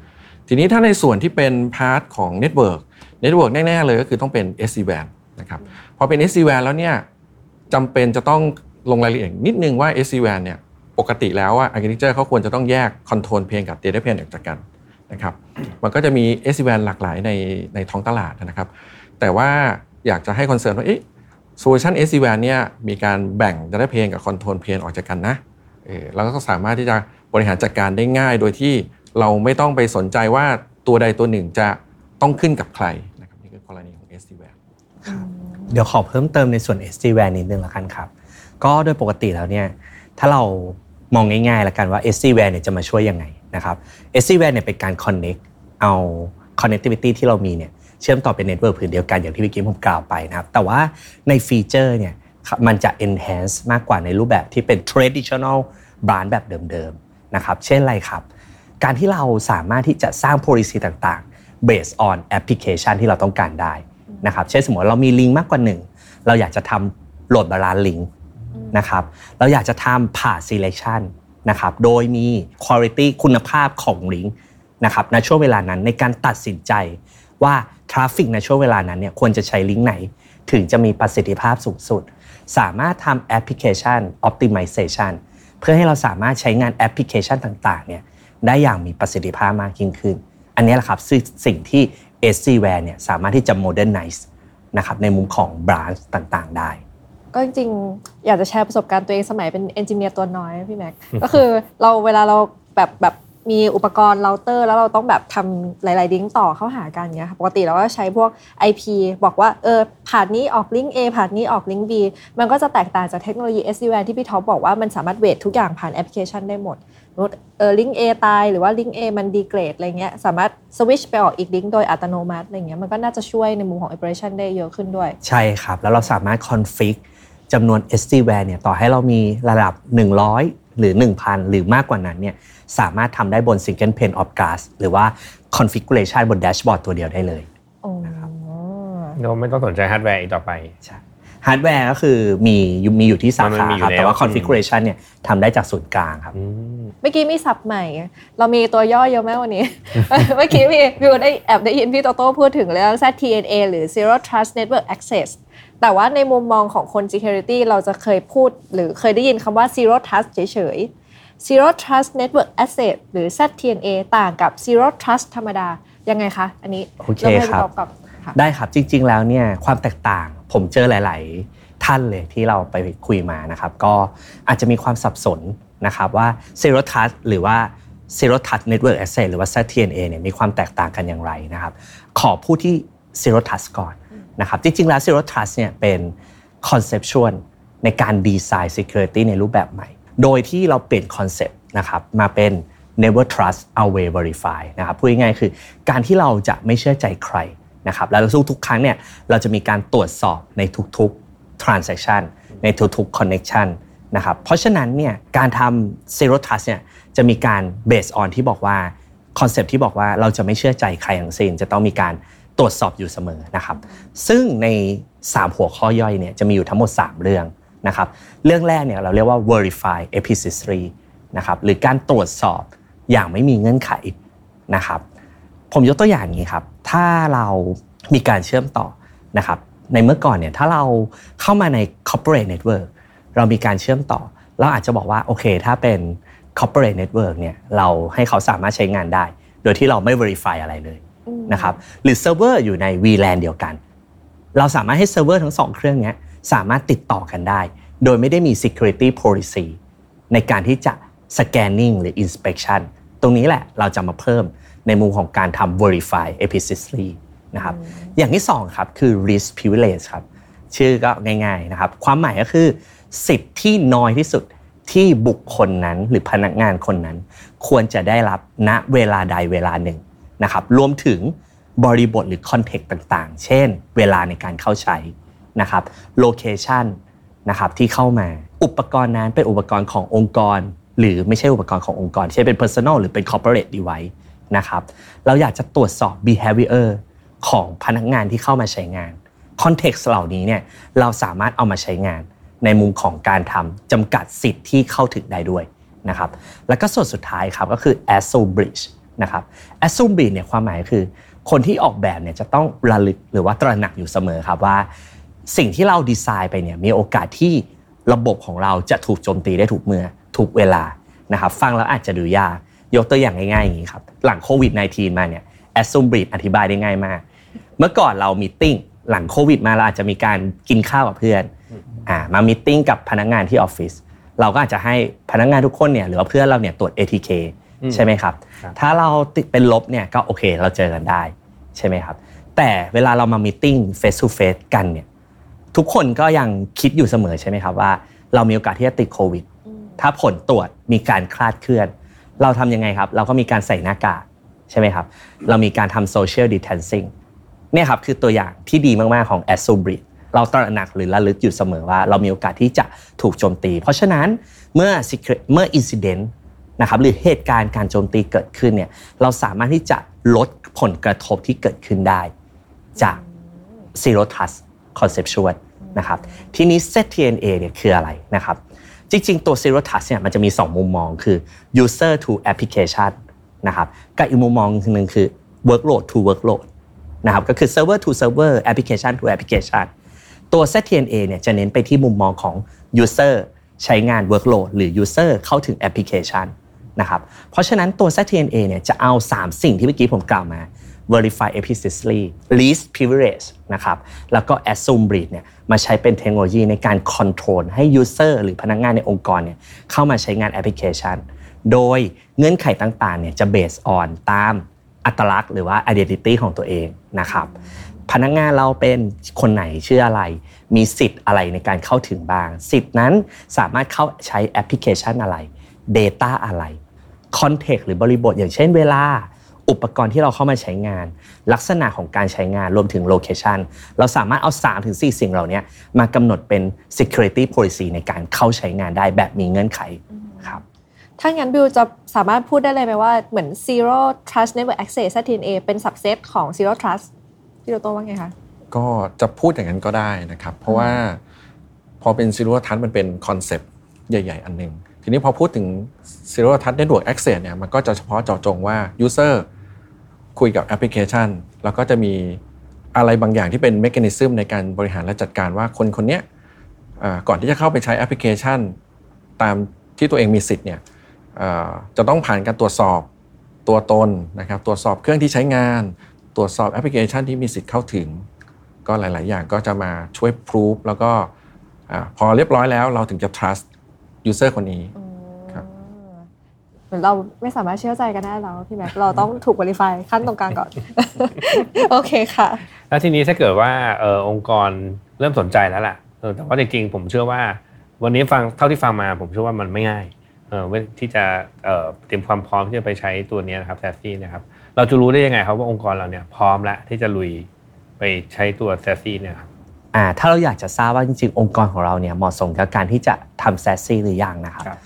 ทีนี้ถ้าในส่วนที่เป็น part ของ Network Network แน่ ๆ เลยก็คือต้องเป็น SD-WAN นะครับพอเป็น SD-WAN แล้วเนี่ยจำเป็นจะต้องลงรายละเอียดนิดนึงว่า SD-WAN เนี่ยปกติแล้วว่า architecture เขาควรจะต้องแยก control plane กับ data plane ออกจากกันนะครับมันก็จะมี SD-WAN หลากหลายในในท้องตลาดนะครับ แต่ว่าอยากจะให้ concern ว่าเอ๊ะ solution SD-WAN เนี่ยมีการแบ่ง data plane กับ control plane ออกจากกันนะเออแล้วก็สามารถที่จะบริหารจัดการได้ง่ายโดยที่ เราไม่ต้องไปสนใจว่าตัวใดตัวหนึ่งจะต้องขึ้นกับใครนะครับนี่คือกรณีของ SD-WAN เดี๋ยวขอเพิ่มเติมในส่วน SD-WAN นิดนึงละกันครับ ก็โดยปกติแล้วเนี่ยถ้าเรามองง่ายๆละกันว่า SD-WAN เนี่ยจะมาช่วยยังไงนะครับ SD-WAN เนี่ยเป็นการ connect เอา connectivity ที่เรามีเนี่ยเชื่อมต่อเป็น network ผืนเดียวกันอย่างที่เมื่อกี้ผมกล่าวไปนะครับ แต่ว่าในฟีเจอร์เนี่ยมันจะ enhance มากกว่าในรูปแบบที่เป็น traditional brand แบบเดิมๆนะครับ เช่นอะไรครับ การที่เราสามารถที่จะสร้าง policy ต่างๆ based on application ที่เราต้องการได้นะครับเช่นสมมติเรามีลิงก์มากกว่าหนึ่งเราอยากจะทำโหลดบาลานลิงก์นะครับเราอยากจะทำผ่า selection นะครับโดยมี quality คุณภาพของลิงก์นะครับในช่วงเวลานั้นในการตัดสินใจว่า traffic ในช่วงเวลานั้นเนี่ยควรจะใช้ลิงก์ไหน ถึงจะมีประสิทธิภาพสูงสุด สามารถทำแอปพลิเคชัน optimization เพื่อให้เราสามารถใช้งานแอปพลิเคชันต่างๆเนี่ย ได้อย่างมีประสิทธิภาพมากยิ่งขึ้น อันนี้แหละครับคือสิ่งที่ SD-WAN เนี่ยสามารถที่จะ modernize นะครับในมุมของ branch ต่างๆ ได้ก็จริงๆ อยากจะแชร์ประสบการณ์ตัวเองสมัยเป็น engineer ตัวน้อยพี่แม็ก ก็คือเราเวลาเราแบบแบบมีอุปกรณ์เราเตอร์ แล้วเราต้องแบบทำหลาย ๆ ลิงก์ต่อเข้าหากันเงี้ยค่ะปกติเราก็ใช้พวก IP บอกว่าเออผ่านนี้ออก link A ผ่านนี้ออก link B มันก็จะแตกต่างจากเทคโนโลยี SD-WAN ที่พี่ท็อปบอกว่ามันสามารถ weight ทุกอย่างผ่านแอปพลิเคชันได้หมด เออ link A ตายหรือว่าลิงก์ A มันดีเกรดอะไรเงี้ยสามารถสวิชไปออกอีกลิงก์โดยอัตโนมัติอะไรเงี้ยมันก็น่าจะช่วยในมุมของ operation ได้เยอะขึ้นด้วย ใช่ครับ แล้วเราสามารถ config จำนวน SD-WAN เนี่ยต่อให้เรามีระดับ 100 หรือ 1,000 หรือมากกว่านั้นเนี่ยสามารถทำได้บน single pane of glass หรือว่า configuration บน dashboard ตัวเดียวได้เลยโอ้เราไม่ต้องสนใจฮาร์ดแวร์อีกต่อไป ฮาร์ดแวร์ก็คือมีอยู่มีอยู่ที่สามันขามีอยู่ครับแล้วแต่ว่าอืม configuration เนี่ยทำได้จากศูนย์กลางครับอืมเมื่อกี้มีศัพท์ใหม่ เรามีตัวย่อเยอะไหมวันนี้ เมื่อกี้พี่วิวได้แอบได้ยินพี่โตโต้พูดถึงเรื่อง ZTNA หรือ Zero Trust Network Access แต่ว่าในมุมมองของคน Security เราจะเคยพูดหรือเคยได้ยินคำว่า Zero Trust เฉยๆ Zero Trust Network Access หรือ ZTNA ต่างกับ Zero Trust ธรรมดา ยังไงคะ อันนี้โอเคริ่มให้ครับ ได้ครับจริง ๆ แล้วเนี่ยความแตกต่างผมเจอหลาย ๆ ท่านเลยที่เราไปคุยมานะครับ ก็อาจจะมีความสับสนนะครับว่า Zero Trust หรือว่า Zero Trust Network Access หรือว่า ZTNA เนี่ยมีความแตกต่างกันอย่างไรนะครับ ขอพูดที่ Zero Trust ก่อนนะครับจริง ๆ แล้ว Zero Trust เนี่ยเป็น conceptual ในการดีไซน์ security ในรูปแบบใหม่ โดยที่เราเปลี่ยนคอนเซปต์นะครับมาเป็น never trust always verify นะครับพูดง่ายๆคือการที่เราจะไม่เชื่อใจใคร นะครับแล้วทุกๆครั้งเนี่ยเราจะมีการตรวจสอบในทุกๆ transaction ในทุกๆ connection นะครับเพราะฉะนั้นเนี่ยการทำ zero trust เนี่ยจะมีการ based on ที่บอกว่าคอนเซปที่บอกว่าเราจะไม่เชื่อใจใครทั้งสิ้นจะต้องมีการตรวจสอบอยู่เสมอนะครับ ซึ่งใน 3 หัวข้อย่อยเนี่ยจะมีอยู่ทั้งหมด 3 เรื่องนะครับ เรื่องแรกเนี่ยเราเรียกว่า verify epistry นะครับหรือการตรวจสอบอย่างไม่มีเงื่อนไขนะครับ ผมยกตัวอย่างนี้ครับ ถ้าเรามีการเชื่อมต่อนะครับ ในเมื่อก่อนเนี่ยถ้าเราเข้ามาใน corporate network เรามีการเชื่อมต่อ เราอาจจะบอกว่าโอเค ถ้าเป็น corporate network เนี่ยเราให้เขาสามารถใช้งานได้ โดยที่เราไม่ verify อะไรเลยนะครับหรือเซิร์ฟเวอร์อยู่ใน VLAN เดียวกัน เราสามารถให้เซิร์ฟเวอร์ทั้งสองเครื่องเนี้ยสามารถติดต่อกันได้ โดยไม่ได้มี security policy ในการที่จะ scanning หรือ inspection ตรงนี้แหละเราจะมาเพิ่ม ในมุมของการทำ verify explicitly นะครับอย่างที่สองครับคือ least privilege ครับชื่อก็ง่ายๆนะครับความหมายก็คือ สิทธิ์ที่น้อยที่สุดที่บุคคลนั้นหรือพนักงานคนนั้น ควรจะได้รับณเวลาใดเวลาหนึ่งนะครับรวมถึงบริบทหรือคอนเทกต์ต่างๆ เช่น เวลาในการเข้าใช้นะครับโลเคชันนะครับที่เข้ามาอุปกรณ์นั้นเป็นอุปกรณ์ขององค์กร หรือไม่ใช่อุปกรณ์ขององค์กร เช่นเป็น personal หรือเป็น corporate device นะครับ เราอยากจะตรวจสอบ behavior ของพนักงานที่เข้ามาใช้งานคอนเท็กซ์เหล่านี้เนี่ยเราสามารถเอามาใช้งานในมุมของการทำจำกัดสิทธิ์ที่เข้าถึงได้ด้วยนะครับ แล้วก็ส่วนสุดท้ายครับก็คือ assume bridge นะครับ assume bridge เนี่ยความหมายคือ คนที่ออกแบบเนี่ยจะต้องระลึกหรือว่าตระหนักอยู่เสมอครับว่า สิ่งที่เราดีไซน์ไปเนี่ยมีโอกาสที่ระบบของเราจะถูกโจมตีได้ถูกเมื่อถูกเวลานะครับ ฟังแล้วอาจจะดูยาก ยกตัวอย่างง่ายๆอย่างนี้ครับหลังโควิด -19 มาเนี่ย assume breach อธิบายได้ง่ายมาก เมื่อก่อนเรา meeting หลังโควิด มาเราอาจจะมีการกินข้าวกับเพื่อนอ่ามา meeting กับพนักงานที่ออฟฟิศเราก็อาจจะให้พนักงานทุกคนเนี่ยหรือว่าเพื่อนเราเนี่ยตรวจ ATK ใช่ไหมครับ ถ้าเราติดเป็นลบเนี่ยก็โอเคเราเจอกันได้ใช่ไหมครับ แต่เวลาเรามามีติ้ง face to face กันเนี่ยทุกคนก็ยังคิดอยู่เสมอใช่ไหมครับว่า เรามีโอกาสที่จะติดโควิด ถ้าผลตรวจมีการคลาดเคลื่อน เราทำยังไงครับ เราก็มีการใส่หน้ากากใช่ไหมครับ เรามีการทำ social distancing เนี่ยครับคือตัวอย่างที่ดีมาก ๆ ของ a s s u m b r i d เราตระหนักหรือระลึกอยู่เสมอว่า เรามีโอกาสที่จะถูกโจมตี เพราะฉะนั้นเมื่อ secret เมื่อ incident นะครับหรือเหตุการณ์การโจมตีเกิดขึ้นเนี่ยเราสามารถที่จะลดผลกระทบที่เกิดขึ้นได้ จาก zero trust conceptual นะครับทีนี้ ZTNA เนี่ยคืออะไรนะครับ จริง ๆ ตัว zero trust เนี่ยมันจะมี 2 มุมมองคือ user to application นะครับกับอีกมุมมองหนึ่งคือ workload to workload นะครับก็คือ server to server application to application ตัว ZTNA เนี่ยจะเน้นไปที่มุมมองของ user ใช้งาน workload หรือ user เข้าถึง application นะครับเพราะฉะนั้นตัว ZTNA เนี่ยจะเอา 3 สิ่งที่เมื่อกี้ผมกล่าวมา verify explicitly least privilege นะครับแล้วก็ assume breach เนี่ยมาใช้เป็นเทคโนโลยีในการ control ให้ user หรือพนักงานในองค์กรเนี่ยเข้ามาใช้งานแอปพลิเคชัน โดยเงื่อนไขต่างๆเนี่ยจะ based on ตามอัตลักษณ์หรือว่า identity ของตัวเองนะครับพนักงานเราเป็นคนไหนชื่ออะไร มีสิทธิ์อะไรในการเข้าถึงบ้าง สิทธิ์นั้นสามารถเข้าใช้แอปพลิเคชันอะไร Data อะไร Context หรือบริบทอย่างเช่นเวลา อุปกรณ์ที่เราเข้ามาใช้งาน ลักษณะของการใช้งานรวมถึงโลเคชันเราสามารถเอา3-4สิ่งเหล่านี้มากำหนดเป็น security policy ในการเข้าใช้งานได้แบบมีเงื่อนไขครับถ้างั้นบิวจะสามารถพูดได้เลยไหมว่าเหมือน zero trust network access ZTNA เป็น subset ของ zero trust พี่โดโต้ว่าไงคะก็จะพูดอย่างนั้นก็ได้นะครับ เพราะว่าพอเป็น Zero Trust มันเป็นคอนเซปต์ใหญ่ ๆ อันหนึ่งทีนี้พอพูดถึง Zero Trust Network Access เนี่ยมันก็จะเฉพาะเจาะจงว่า User คุยกับแอปพลิเคชัน แล้วก็จะมีอะไรบางอย่างที่เป็น mechanism ในการบริหารและจัดการว่าคนคนนี้ก่อนที่จะเข้าไปใช้แอปพลิเคชัน ตามที่ตัวเองมีสิทธิ์เนี่ยจะต้องผ่านการตรวจสอบตัวตนนะครับตรวจสอบเครื่องที่ใช้งาน ตรวจสอบแอปพลิเคชันที่มีสิทธิ์เข้าถึง ก็หลาย ๆ อย่างก็จะมาช่วยพิสูจแล้วก็พอเรียบร้อยแล้วเราถึงจะ trust user คนนี้ เหมือนเราไม่สามารถเชื่อใจกันได้แล้วพี่แม็กเราต้องถูก verify ขั้นตรงกลางก่อนโอเคค่ะ แล้วทีนี้ถ้าเกิดว่าเออองค์กรเริ่มสนใจแล้วล่ะเออแต่ว่าจริงๆผมเชื่อว่า วันนี้ฟังเท่าที่ฟังมาผมเชื่อว่ามันไม่ง่ายเออที่จะเอ่อเตรียมความพร้อมที่จะไปใช้ตัวนี้นะครับแซสซี่นะครับเราจะรู้ได้ยังไงครับว่าองค์กรเราเนี่ยพร้อมแล้วที่จะลุยไปใช้ตัว SASE เนี่ยครับอ่าถ้าเราอยากจะทราบว่าจริงๆ องค์กรของเราเนี่ยเหมาะสมกับการที่จะทำ SASE หรือยังนะครับครับ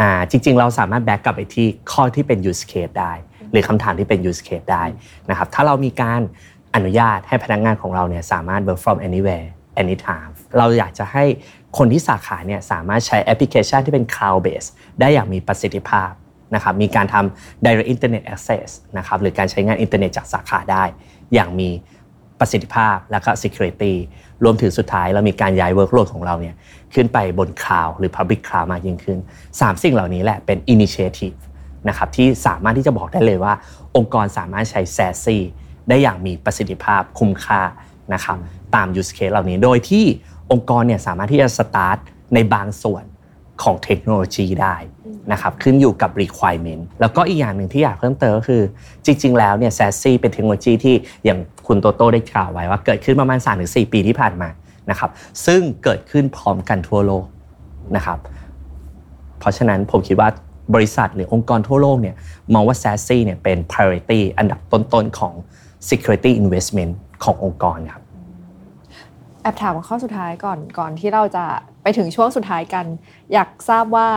อ่าจริง ๆ เราสามารถ back กลับไปที่ข้อที่เป็น use case ได้ หรือคำถามที่เป็น use case ได้นะครับถ้าเรามีการอนุญาตให้พนักงานของเราเนี่ยสามารถ work from anywhere anytime เราอยากจะให้คนที่สาขาเนี่ยสามารถใช้แอปพลิเคชันที่เป็น cloud based ได้อย่างมีประสิทธิภาพนะครับมีการทำ direct internet access นะครับหรือการใช้งานอินเทอร์เน็ตจากสาขาได้ อย่างมี ประสิทธิภาพและก็ security รวมถึงสุดท้ายเรามีการย้าย workload ของเราเนี่ยขึ้นไปบน cloud หรือ public cloud มากยิ่งขึ้น 3 สิ่งเหล่านี้แหละเป็น initiative นะครับที่สามารถที่จะบอกได้เลยว่า องค์กรสามารถใช้ SASE ได้อย่างมีประสิทธิภาพคุ้มค่านะครับตาม use case เหล่านี้โดยที่องค์กรเนี่ยสามารถที่จะ start ในบางส่วน ของเทคโนโลยีได้นะครับขึ้นอยู่กับ requirement แล้วก็อีกอย่างหนึ่งที่อยากเพิ่มเติมก็คือ จริง ๆ แล้วเนี่ย SASE เป็นเทคโนโลยีที่อย่างคุณโตโต้ได้กล่าวไว้ว่าเกิดขึ้นประมาณ 3-4 ปีที่ผ่านมานะครับซึ่งเกิดขึ้นพร้อมกันทั่วโลกนะครับเพราะฉะนั้นผมคิดว่าบริษัทหรือองค์กรทั่วโลกเนี่ยมองว่า SASE เนี่ยเป็น priority อันดับต้นๆของ security investment ขององค์กรครับแอบถามข้อสุดท้ายก่อนก่อนที่เราจะ ไปถึงช่วงสุดท้ายกัน อยากทราบว่า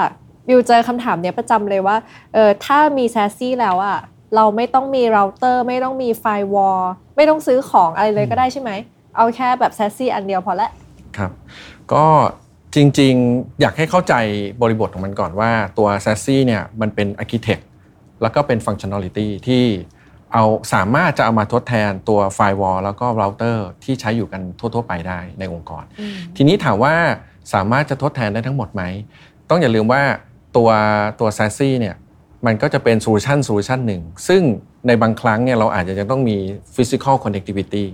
บิวเจอคำถามเนี้ยประจำเลยว่าเออถ้ามี SASE แล้วอะเราไม่ต้องมีเราเตอร์ ไม่ต้องมี firewall ไม่ต้องซื้อของอะไรเลยก็ได้ใช่ไหม เอาแค่แบบ SASE อันเดียวพอละครับ ก็จริงๆ อยากให้เข้าใจบริบทของมันก่อนว่าตัว SASE เนี่ยมันเป็น architect แล้วก็เป็น functionality ที่เอาสามารถจะเอามาทดแทนตัว firewall แล้วก็เราเตอร์ที่ใช้อยู่กันทั่ว ๆ ไปได้ในองค์กร ทีนี้ถามว่า สามารถจะทดแทนได้ทั้งหมดไหม ต้องอย่าลืมว่าตัวตัว SASE เนี่ยมันก็จะเป็น solution solution หนึ่ง ซึ่งในบางครั้งเนี่ยเราอาจจะยังต้องมี physical connectivity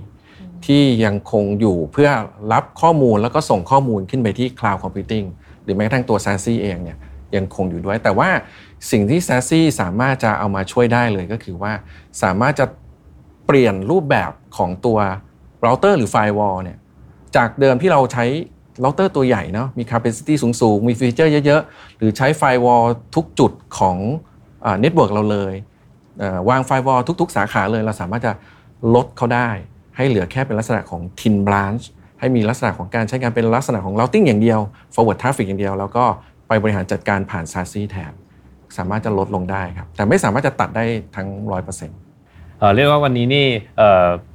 ที่ยังคงอยู่เพื่อรับข้อมูลแล้วก็ส่งข้อมูลขึ้นไปที่ cloud computing หรือแม้กระทั่งตัว SASE เองเนี่ยยังคงอยู่ด้วย แต่ว่าสิ่งที่ SASE สามารถจะเอามาช่วยได้เลยก็คือว่า สามารถจะเปลี่ยนรูปแบบของตัวเราเตอร์หรือ firewall เนี่ยจากเดิมที่เราใช้ เราเตอร์ตัวใหญ่เนาะมี capacity สูงๆ มี feature เยอะๆ หรือใช้ firewall ทุกจุดของ network เราเลยวาง firewall ทุก ๆ สาขาเลย เราสามารถจะลดเขาได้ ให้เหลือแค่เป็นลักษณะของ thin branch ให้มีลักษณะของการใช้งานเป็นลักษณะของ routing อย่างเดียว forward traffic อย่างเดียว แล้วก็ไปบริหารจัดการผ่าน SASE แทนสามารถจะลดลงได้ครับแต่ไม่สามารถจะตัดได้ทั้ง 100% เรียกว่าวันนี้นี่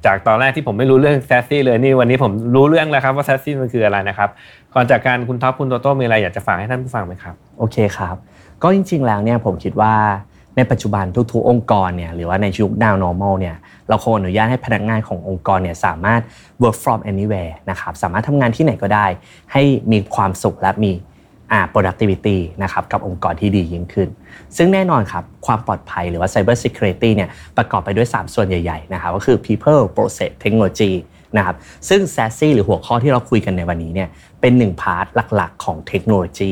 จากตอนแรกที่ผมไม่รู้เรื่องแซสซี่เลยนี่วันนี้ผมรู้เรื่องแล้วครับว่าแซสซี่มันคืออะไรนะครับก่อนจากการคุณท็อปคุณโตโต้มีอะไรอยากจะฝากให้ท่านผู้ฟังไหมครับโอเคครับ ก็จริง ๆ แล้วเนี่ยผมคิดว่าในปัจจุบันทุกๆองค์กรเนี่ยหรือว่าในยุค now normal เนี่ยเราควรอนุญาตให้พนักงานขององค์กรเนี่ยสามารถ work from anywhere นะครับสามารถทำงานที่ไหนก็ได้ ให้มีความสุขและมี productivity นะครับกับองค์กรที่ดียิ่งขึ้น ซึ่งแน่นอนครับความปลอดภัยหรือว่า cyber security เนี่ยประกอบไปด้วย 3 ส่วนใหญ่ๆนะครับก็คือ people process technology นะครับซึ่ง SASE หรือหัวข้อที่เราคุยกันในวันนี้เนี่ยเป็นหนึ่งพาร์ทหลักๆ ของเทคโนโลยี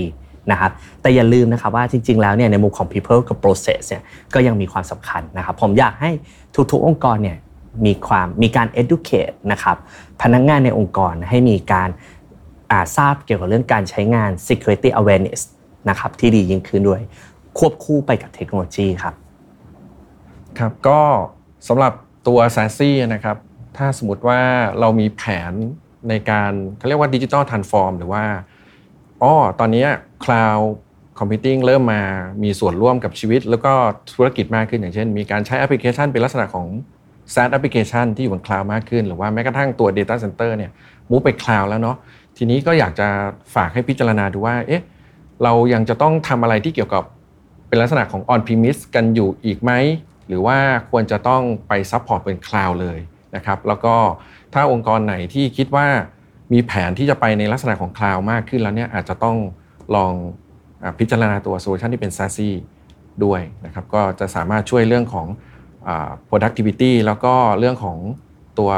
นะครับแต่อย่าลืมนะครับว่าจริง ๆ แล้วเนี่ยในมุมของ people กับ process เนี่ยก็ยังมีความสำคัญนะครับผมอยากให้ทุกๆ องค์กรเนี่ยมีความมีการ educate นะครับพนักงงานในองค์กรให้มีการ ทราบเกี่ยวกับเรื่องการใช้งาน security awareness นะครับที่ดียิ่งขึ้นด้วย ควบคู่ไปกับเทคโนโลยีครับ ครับก็สำหรับตัว s a s ีนะครับ ถ้าสมมติว่าเรามีแผนในการเขาเรียกว่าดิจิทัลทรานส์ฟอร์มหรือว่าอ๋อตอนนี้ cloud computing เริ่มมามีส่วนร่วมกับชีวิต แล้วก็ธุรกิจมากขึ้นอย่างเช่น มีการใช้แอปพลิเคชันเป็นลักษณะของ SaaS แอปพลิเคชันที่อยู่บนคลาวด์มากขึ้น หรือว่าแม้กระทั่งตัว Data Center เนี่ย move ไปคลาวด์แล้วเนาะ ทีนี้ก็อยากจะฝากให้พิจารณาดูว่า เอ๊ะ เรายังจะต้องทำอะไรที่เกี่ยวกับเป็นลักษณะของ on premise กันอยู่อีกไหม หรือว่าควรจะต้องไป support เป็นคลาวด์เลยนะครับ แล้วก็ถ้าองค์กรไหนที่คิดว่ามีแผนที่จะไปในลักษณะของคลาวด์มากขึ้นแล้วเนี่ยอาจจะต้องลองพิจารณาตัวโซลูชันที่เป็น SASE ด้วยนะครับ ก็จะสามารถช่วยเรื่องของ productivity แล้วก็เรื่องของตัว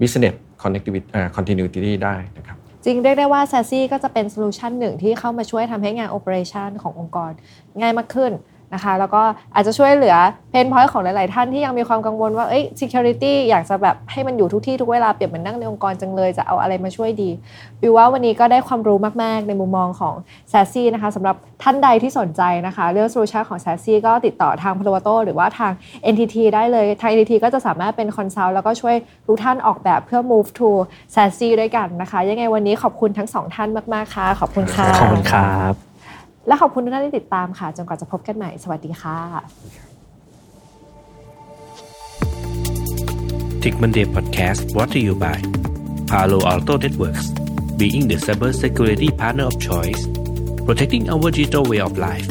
business connectivity continuity ได้นะครับจริงเรียกได้ว่า SASE ก็จะเป็นโซลูชันหนึ่งที่เข้ามาช่วยทำให้งาน operation ขององค์กรง่ายมากขึ้น นะคะแล้วก็อาจจะช่วยเหลือ pain point ของหลาย ๆ ท่านที่ยังมีความกังวลว่าเอ้ย security อยากจะแบบให้มันอยู่ทุกที่ทุกเวลาเปรียบเหมือนนั่งในองค์กรจังเลยจะเอาอะไรมาช่วยดี เรียกว่าวันนี้ก็ได้ความรู้มาก ๆ ในมุมมองของ s a s ซี่นะคะสำหรับท่านใดที่สนใจนะคะ เรื่องโซลูชันของ s a s ซี่ก็ติดต่อทางพลวัตโตหรือว่าทาง NTT ได้เลยทาง NTT ก็จะสามารถเป็น consult แล้วก็ช่วยทุกท่านออกแบบเพื่อ move to s a s ซี่ด้วยกันนะคะ ยังไงวันนี้ขอบคุณทั้งสองท่านมาก ๆ ค่ะ ขอบคุณค่ะขอบคุณครับ และขอบคุณทุกท่านที่ติดตามค่ะ จนกว่าจะพบกันใหม่ สวัสดีค่ะ Tech Monday Podcast brought to you by Palo Alto Networks being the cyber security partner of choice protecting our digital way of life